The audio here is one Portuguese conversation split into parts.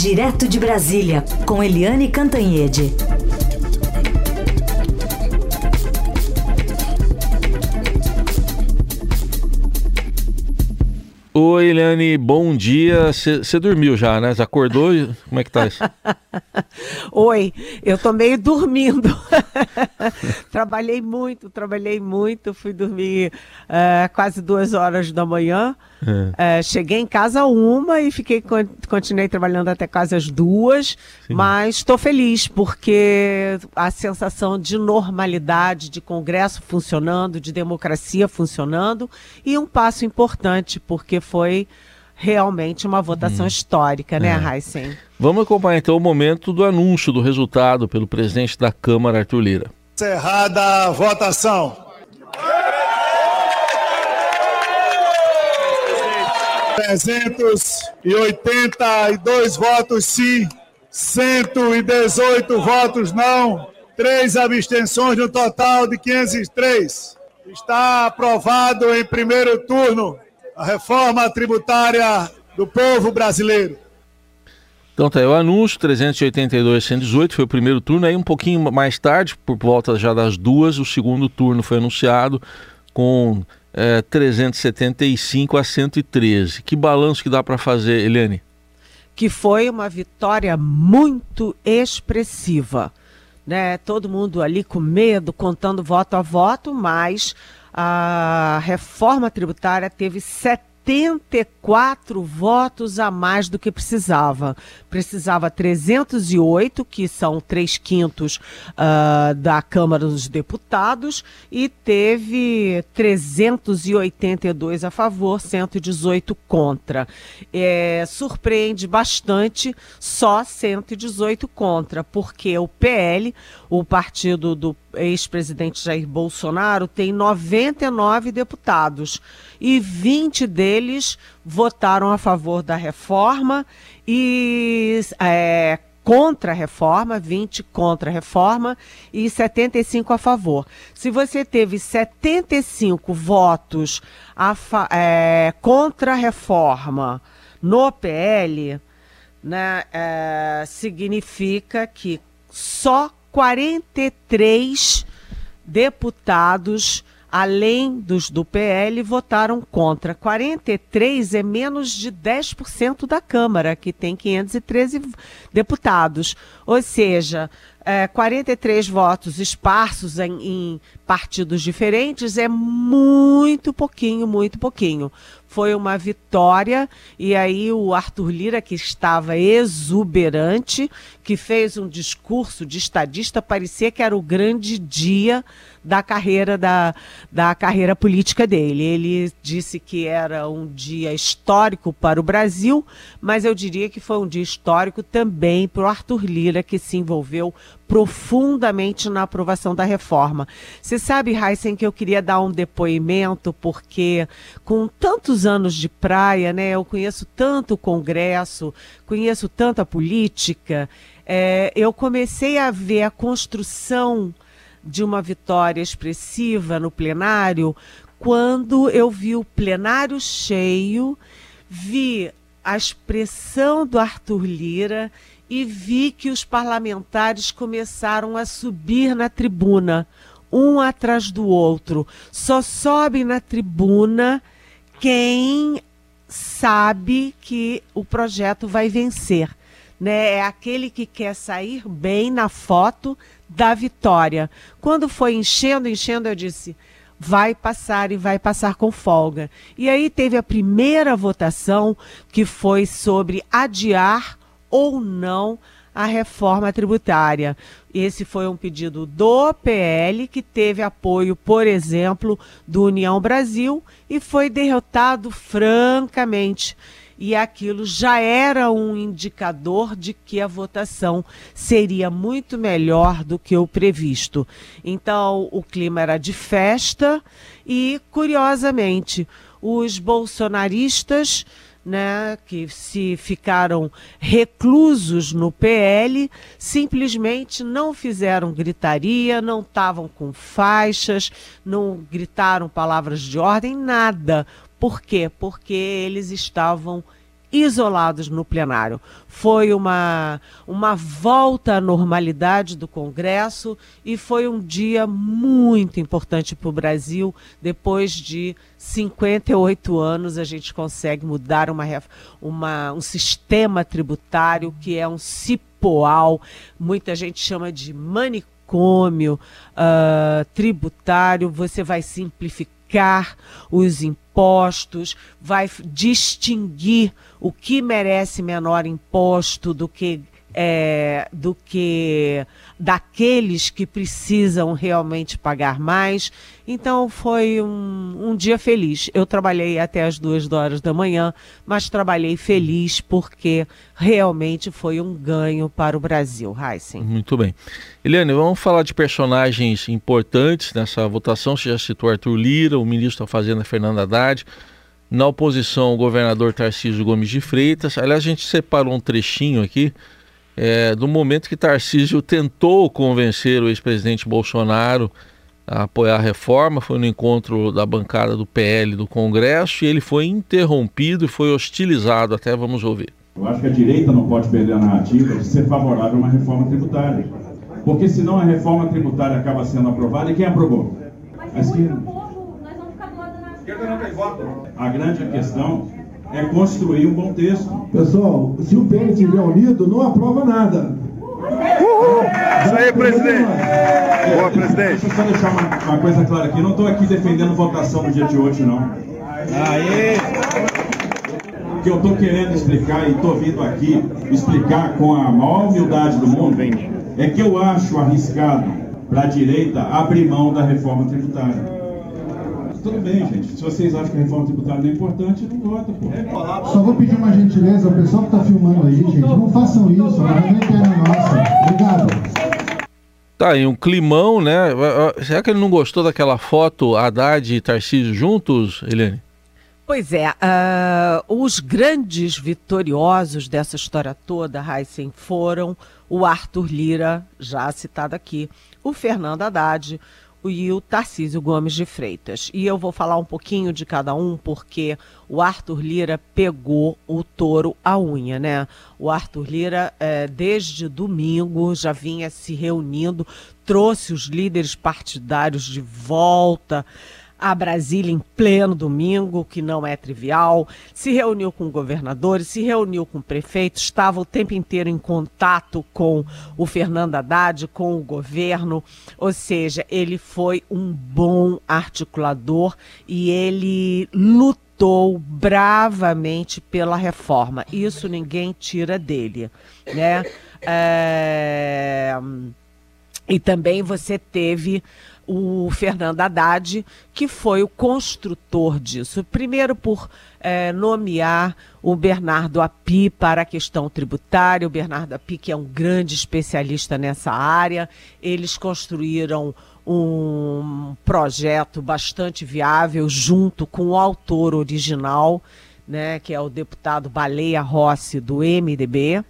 Direto de Brasília, com Eliane Cantanhede. Oi, Eliane, bom dia. Você dormiu já, né? Você acordou? Como é que tá isso? Oi, eu tô meio dormindo. trabalhei muito, trabalhei muito. Fui dormir uh, quase duas horas da manhã. É. Uh, cheguei em casa uma e fiquei continuei trabalhando até quase as duas. Sim. Mas estou feliz porque a sensação de normalidade, de Congresso funcionando, de democracia funcionando e um passo importante porque foi realmente uma votação hum. histórica, né, é. Heisen? Vamos acompanhar então o momento do anúncio do resultado pelo presidente da Câmara, Arthur Lira. Encerrada a votação. Trezentos e oitenta e dois votos sim, cento e dezoito votos não, três abstenções no total de 503. Está aprovado em primeiro turno a reforma tributária do povo brasileiro. Então tá aí o anúncio, 382 118, foi o primeiro turno, aí um pouquinho mais tarde, por volta já das duas, o segundo turno foi anunciado com é, 375 a 113. Que balanço que dá para fazer, Eliane? Que foi uma vitória muito expressiva. Né? Todo mundo ali com medo, contando voto a voto, mas a reforma tributária teve 74 votos a mais do que precisava. Precisava 308, que são 3 quintos uh, da Câmara dos Deputados, e teve 382 a favor, 118 contra. É, surpreende bastante só 118 contra, porque o PL, o partido do ex-presidente Jair Bolsonaro tem 99 deputados e 20 deles votaram a favor da reforma e é, contra a reforma, 20 contra a reforma e 75 a favor. Se você teve 75 votos a é, contra a reforma no PL, né, é, significa que só 43 deputados, além dos do PL, votaram contra. 43 é menos de 10% da Câmara, que tem 513 deputados. Ou seja, é, 43 votos esparsos em, em partidos diferentes é muito pouquinho, muito pouquinho foi uma vitória. E aí o Arthur Lira, que estava exuberante, que fez um discurso de estadista, parecia que era o grande dia da carreira da, da carreira política dele. Ele disse que era um dia histórico para o Brasil, mas eu diria que foi um dia histórico também para o Arthur Lira, que se envolveu profundamente na aprovação da reforma. Você sabe, Heisen, que eu queria dar um depoimento, porque com tantos anos de praia, né, eu conheço tanto o Congresso, conheço tanta política, é, eu comecei a ver a construção de uma vitória expressiva no plenário quando eu vi o plenário cheio, vi a expressão do Arthur Lira e vi que os parlamentares começaram a subir na tribuna, um atrás do outro. Só sobe na tribuna quem sabe que o projeto vai vencer. Né? É aquele que quer sair bem na foto da vitória. Quando foi enchendo, enchendo, eu disse: vai passar e vai passar com folga. E aí teve a primeira votação que foi sobre adiar ou não a reforma tributária. Esse foi um pedido do PL, que teve apoio, por exemplo, do União Brasil e foi derrotado francamente e aquilo já era um indicador de que a votação seria muito melhor do que o previsto. Então, o clima era de festa e, curiosamente, os bolsonaristas. Né, que se ficaram reclusos no PL, simplesmente não fizeram gritaria, não estavam com faixas, não gritaram palavras de ordem, nada. Por quê? Porque eles estavam isolados no plenário. Foi uma, uma volta à normalidade do Congresso e foi um dia muito importante para o Brasil. Depois de 58 anos, a gente consegue mudar uma, uma, um sistema tributário que é um cipoal, muita gente chama de manicômio uh, tributário. Você vai simplificar os impostos, vai distinguir o que merece menor imposto do que é, do que daqueles que precisam realmente pagar mais. Então foi um, um, dia feliz. Eu trabalhei até as duas horas da manhã, mas trabalhei feliz porque realmente foi um ganho para o Brasil. Heisen. Muito bem. Eliane, vamos falar de personagens importantes nessa votação. Você já citou Arthur Lira, o ministro da Fazenda Fernando Haddad. Na oposição, o governador Tarcísio Gomes de Freitas. Aliás, a gente separou um trechinho aqui é, do momento que Tarcísio tentou convencer o ex-presidente Bolsonaro a apoiar a reforma, foi no encontro da bancada do PL do Congresso e ele foi interrompido e foi hostilizado. Até vamos ouvir. Eu acho que a direita não pode perder a narrativa de ser favorável a uma reforma tributária. Porque senão a reforma tributária acaba sendo aprovada e quem aprovou? A esquerda. A grande questão é construir um bom texto. Pessoal, se o PL estiver unido, não aprova nada. Isso aí, presidente. Boa, presidente. Deixa eu só deixar uma, uma coisa clara aqui. Não estou aqui defendendo votação no dia de hoje, não. Aê! O que eu estou querendo explicar e estou vindo aqui explicar com a maior humildade do mundo é que eu acho arriscado para a direita abrir mão da reforma tributária tudo bem, gente. Se vocês acham que a reforma tributária não é importante, não vota, pô. Só vou pedir uma gentileza ao pessoal que está filmando aí, gente. Não façam isso, a interna nossa. Obrigado. Tá aí, um climão, né? Será que ele não gostou daquela foto Haddad e Tarcísio juntos, Helene? Pois é, uh, os grandes vitoriosos dessa história toda, Heisen, foram o Arthur Lira, já citado aqui, o Fernando Haddad, e o Tarcísio Gomes de Freitas. E eu vou falar um pouquinho de cada um, porque o Arthur Lira pegou o touro à unha, né? O Arthur Lira, é, desde domingo, já vinha se reunindo, trouxe os líderes partidários de volta a Brasília em pleno domingo, que não é trivial, se reuniu com governadores, se reuniu com prefeitos, estava o tempo inteiro em contato com o Fernando Haddad, com o governo, ou seja, ele foi um bom articulador e ele lutou bravamente pela reforma. Isso ninguém tira dele, né? É... E também você teve o Fernando Haddad, que foi o construtor disso. Primeiro, por é, nomear o Bernardo Api para a questão tributária. O Bernardo Api, que é um grande especialista nessa área, eles construíram um projeto bastante viável junto com o autor original, né, que é o deputado Baleia Rossi, do MDB.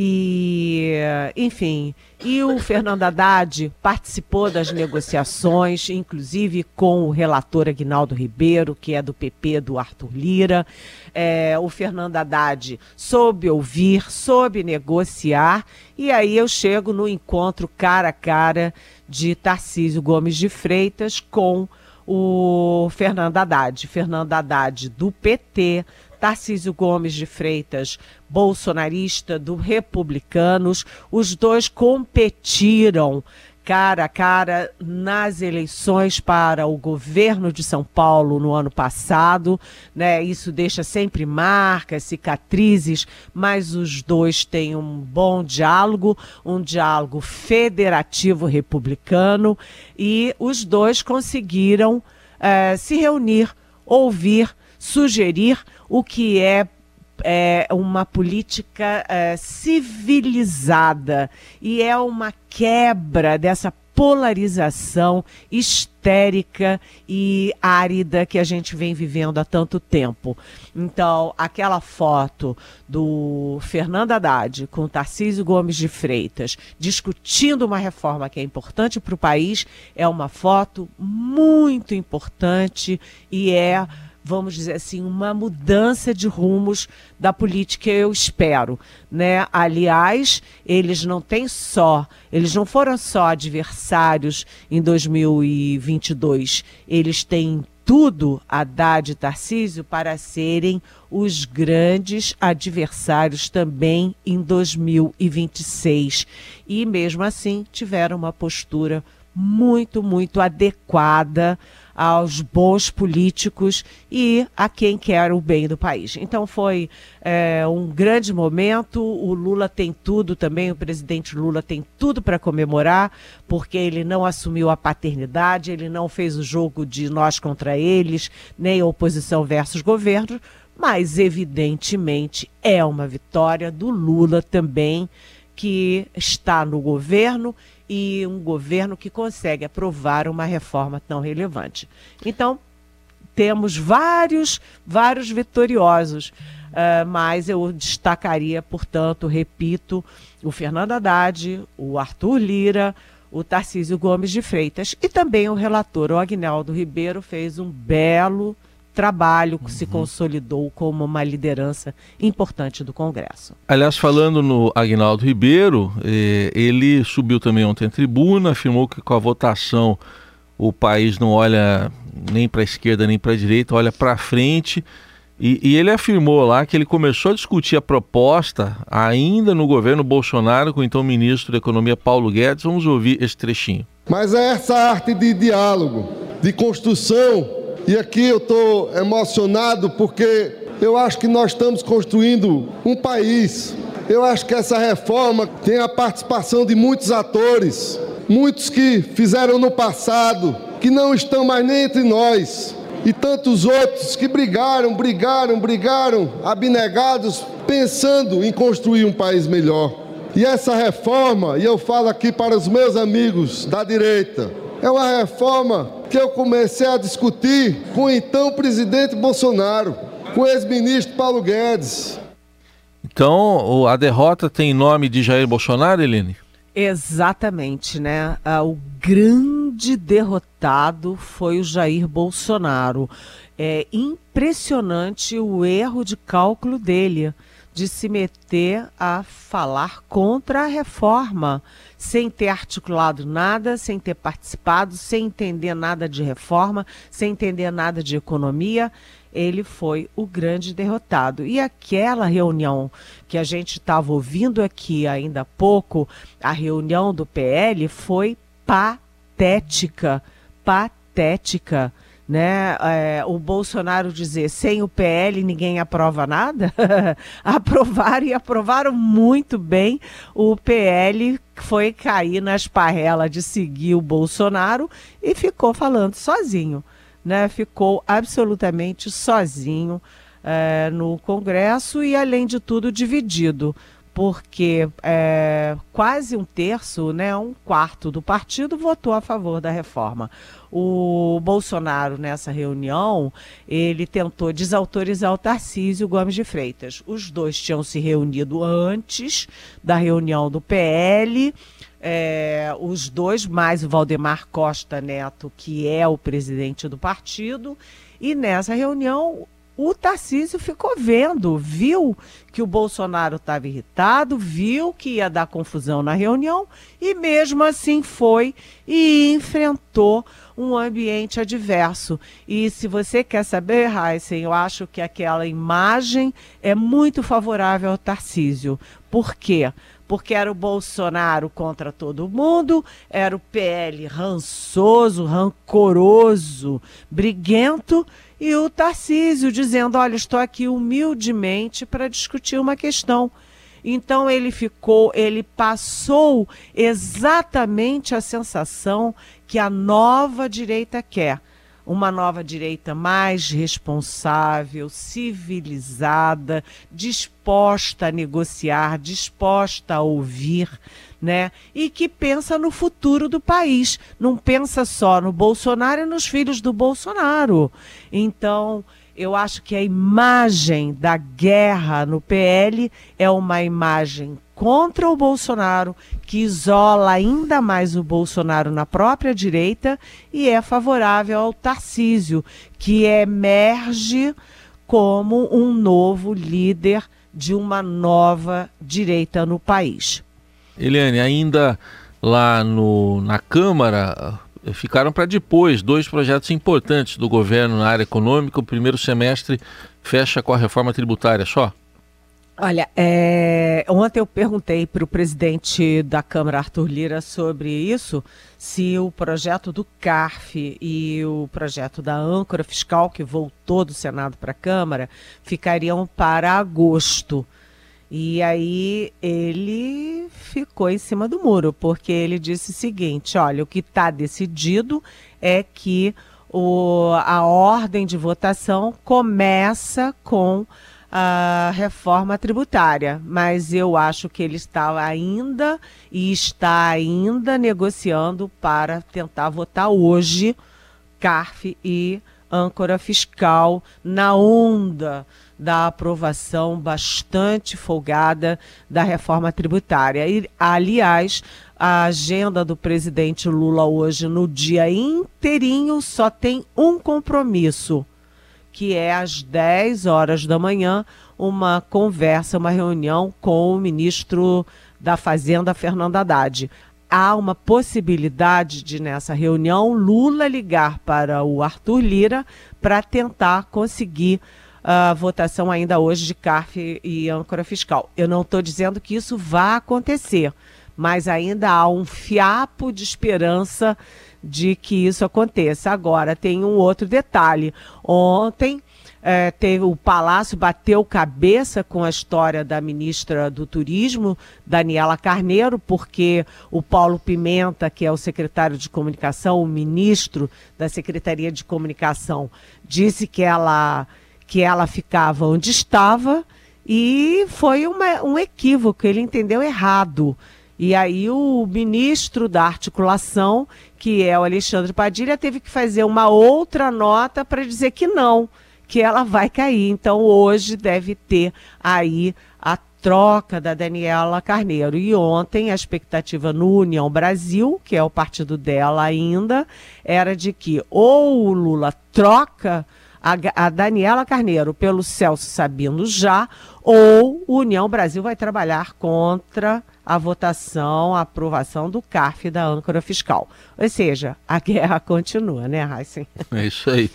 E, enfim, e o Fernando Haddad participou das negociações, inclusive com o relator Aguinaldo Ribeiro, que é do PP do Arthur Lira. É, o Fernando Haddad soube ouvir, soube negociar, e aí eu chego no encontro cara a cara de Tarcísio Gomes de Freitas com o Fernando Haddad. Fernando Haddad do PT, Tarcísio Gomes de Freitas, bolsonarista do Republicanos, os dois competiram cara a cara nas eleições para o governo de São Paulo no ano passado, né? Isso deixa sempre marcas, cicatrizes, mas os dois têm um bom diálogo, um diálogo federativo republicano e os dois conseguiram uh, se reunir, ouvir, sugerir o que é é uma política é, civilizada e é uma quebra dessa polarização histérica e árida que a gente vem vivendo há tanto tempo. Então, aquela foto do Fernando Haddad com Tarcísio Gomes de Freitas discutindo uma reforma que é importante para o país é uma foto muito importante e é vamos dizer assim, uma mudança de rumos da política, eu espero, né? Aliás, eles não têm só, eles não foram só adversários em 2022, eles têm tudo, Haddad e Tarcísio, para serem os grandes adversários também em 2026. E mesmo assim tiveram uma postura muito, muito adequada aos bons políticos e a quem quer o bem do país. Então foi é, um grande momento. O Lula tem tudo também, o presidente Lula tem tudo para comemorar, porque ele não assumiu a paternidade, ele não fez o jogo de nós contra eles, nem oposição versus governo, mas evidentemente é uma vitória do Lula também, que está no governo e um governo que consegue aprovar uma reforma tão relevante. Então, temos vários, vários vitoriosos, uh, mas eu destacaria, portanto, repito, o Fernando Haddad, o Arthur Lira, o Tarcísio Gomes de Freitas e também o relator, o Agnaldo Ribeiro, fez um belo trabalho que uhum. se consolidou como uma liderança importante do Congresso. Aliás, falando no Agnaldo Ribeiro, eh, ele subiu também ontem à tribuna, afirmou que com a votação o país não olha nem para a esquerda nem para a direita, olha para frente. E, e, ele afirmou lá que ele começou a discutir a proposta ainda no governo Bolsonaro com o então ministro da Economia Paulo Guedes. Vamos ouvir esse trechinho. Mas é essa arte de diálogo, de construção e aqui eu estou emocionado porque eu acho que nós estamos construindo um país. Eu acho que essa reforma tem a participação de muitos atores, muitos que fizeram no passado, que não estão mais nem entre nós, e tantos outros que brigaram, brigaram, brigaram, abnegados, pensando em construir um país melhor. E essa reforma, e eu falo aqui para os meus amigos da direita, é uma reforma que eu comecei a discutir com o então presidente Bolsonaro, com o ex-ministro Paulo Guedes. Então, a derrota tem nome de Jair Bolsonaro, Eline? Exatamente, né? Ah, o grande derrotado foi o Jair Bolsonaro. É impressionante o erro de cálculo dele de se meter a falar contra a reforma, sem ter articulado nada, sem ter participado, sem entender nada de reforma, sem entender nada de economia. Ele foi o grande derrotado. E aquela reunião que a gente estava ouvindo aqui ainda há pouco, a reunião do PL, foi patética. Patética né, é, o Bolsonaro dizer sem o PL ninguém aprova nada, aprovaram e aprovaram muito bem. O PL foi cair nas parrelas de seguir o Bolsonaro e ficou falando sozinho, né? Ficou absolutamente sozinho é, no Congresso e, além de tudo, dividido porque é, quase um terço, né, um quarto do partido votou a favor da reforma. O Bolsonaro, nessa reunião, ele tentou desautorizar o Tarcísio Gomes de Freitas. Os dois tinham se reunido antes da reunião do PL. É, os dois, mais o Valdemar Costa Neto, que é o presidente do partido, e nessa reunião o Tarcísio ficou vendo, viu que o Bolsonaro estava irritado, viu que ia dar confusão na reunião e mesmo assim foi e enfrentou um ambiente adverso. E se você quer saber, Heisen, eu acho que aquela imagem é muito favorável ao Tarcísio. Por quê? porque era o Bolsonaro contra todo mundo, era o PL rançoso, rancoroso, briguento, e o Tarcísio dizendo: Olha, estou aqui humildemente para discutir uma questão. Então ele ficou, ele passou exatamente a sensação que a nova direita quer uma nova direita mais responsável, civilizada, disposta a negociar, disposta a ouvir, né? E que pensa no futuro do país, não pensa só no Bolsonaro e nos filhos do Bolsonaro. Então, Eu acho que a imagem da guerra no PL é uma imagem contra o Bolsonaro, que isola ainda mais o Bolsonaro na própria direita e é favorável ao Tarcísio, que emerge como um novo líder de uma nova direita no país. Eliane, ainda lá no, na Câmara, ficaram para depois dois projetos importantes do governo na área econômica. O primeiro semestre fecha com a reforma tributária só? Olha, é... ontem eu perguntei para o presidente da Câmara, Arthur Lira, sobre isso, se o projeto do CARF e o projeto da âncora fiscal, que voltou do Senado para a Câmara, ficariam para agosto. E aí ele ficou em cima do muro, porque ele disse o seguinte: olha, o que está decidido é que o, a ordem de votação começa com a reforma tributária, mas eu acho que ele está ainda e está ainda negociando para tentar votar hoje CARF e âncora fiscal na onda da aprovação bastante folgada da reforma tributária. E, aliás, a agenda do presidente Lula hoje, no dia inteirinho, só tem um compromisso que é às 10 horas da manhã, uma conversa, uma reunião com o ministro da Fazenda, Fernando Haddad. Há uma possibilidade de, nessa reunião, Lula ligar para o Arthur Lira para tentar conseguir a votação ainda hoje de CARF e âncora fiscal. Eu não estou dizendo que isso vá acontecer, mas ainda há um fiapo de esperança de que isso aconteça. Agora, tem um outro detalhe. Ontem, é, teve, o Palácio bateu cabeça com a história da ministra do Turismo, Daniela Carneiro, porque o Paulo Pimenta, que é o secretário de comunicação, o ministro da Secretaria de Comunicação, disse que ela, que ela ficava onde estava e foi uma, um equívoco, ele entendeu errado. E aí o ministro da articulação, que é o Alexandre Padilha, teve que fazer uma outra nota para dizer que não, que ela vai cair. Então hoje deve ter aí a troca da Daniela Carneiro. E ontem a expectativa no União Brasil, que é o partido dela ainda, era de que ou o Lula troca a, a Daniela Carneiro pelo Celso Sabino já, ou o União Brasil vai trabalhar contra a votação, a aprovação do CARF da âncora fiscal. Ou seja, a guerra continua, né, Heisen? É isso aí.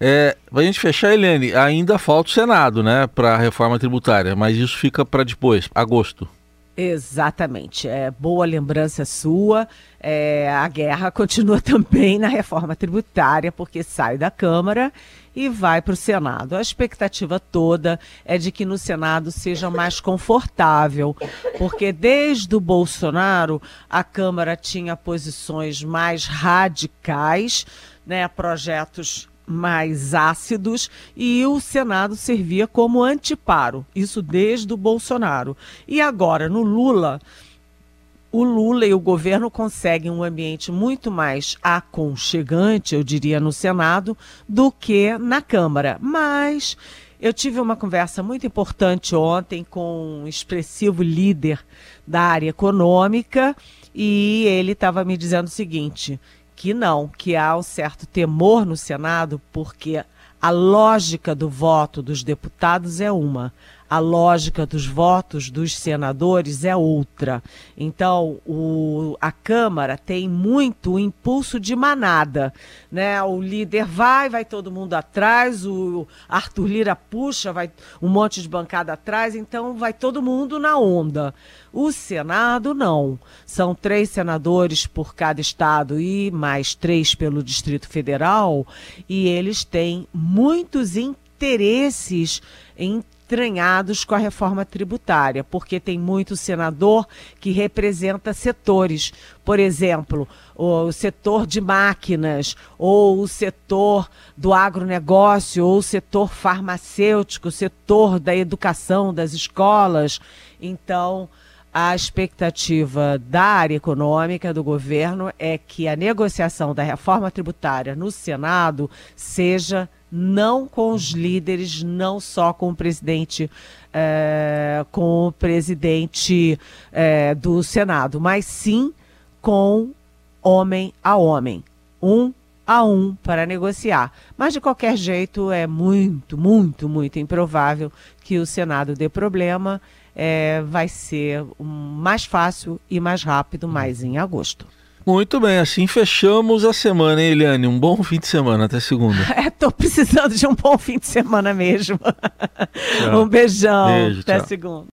É, para a gente fechar, Helene, ainda falta o Senado, né, para a reforma tributária, mas isso fica para depois, agosto. Exatamente. É, boa lembrança sua. É, a guerra continua também na reforma tributária, porque sai da Câmara e vai para o Senado. A expectativa toda é de que no Senado seja mais confortável, porque desde o Bolsonaro a Câmara tinha posições mais radicais, né, projetos mais ácidos e o Senado servia como antiparo, isso desde o Bolsonaro. E agora, no Lula, o Lula e o governo conseguem um ambiente muito mais aconchegante, eu diria, no Senado, do que na Câmara. Mas eu tive uma conversa muito importante ontem com um expressivo líder da área econômica e ele estava me dizendo o seguinte: que não, que há um certo temor no Senado, porque a lógica do voto dos deputados é uma, a lógica dos votos dos senadores é outra. Então, o, a Câmara tem muito impulso de manada. Né? O líder vai, vai todo mundo atrás, o Arthur Lira puxa, vai um monte de bancada atrás, então vai todo mundo na onda. O Senado não. São três senadores por cada estado e mais três pelo Distrito Federal, e eles têm muitos interesses em estranhados com a reforma tributária, porque tem muito senador que representa setores. Por exemplo, o setor de máquinas, ou o setor do agronegócio, ou o setor farmacêutico, o setor da educação, das escolas. Então, a expectativa da área econômica do governo é que a negociação da reforma tributária no Senado seja não com os líderes, não só com o presidente, é, com o presidente é, do Senado, mas sim com homem a homem, um a um para negociar. Mas de qualquer jeito é muito, muito, muito improvável que o Senado dê problema. É, vai ser mais fácil e mais rápido, mais em agosto. Muito bem, assim fechamos a semana, hein, Eliane? Um bom fim de semana, até segunda. É, tô precisando de um bom fim de semana mesmo. um beijão, Beijo, até tchau. segunda.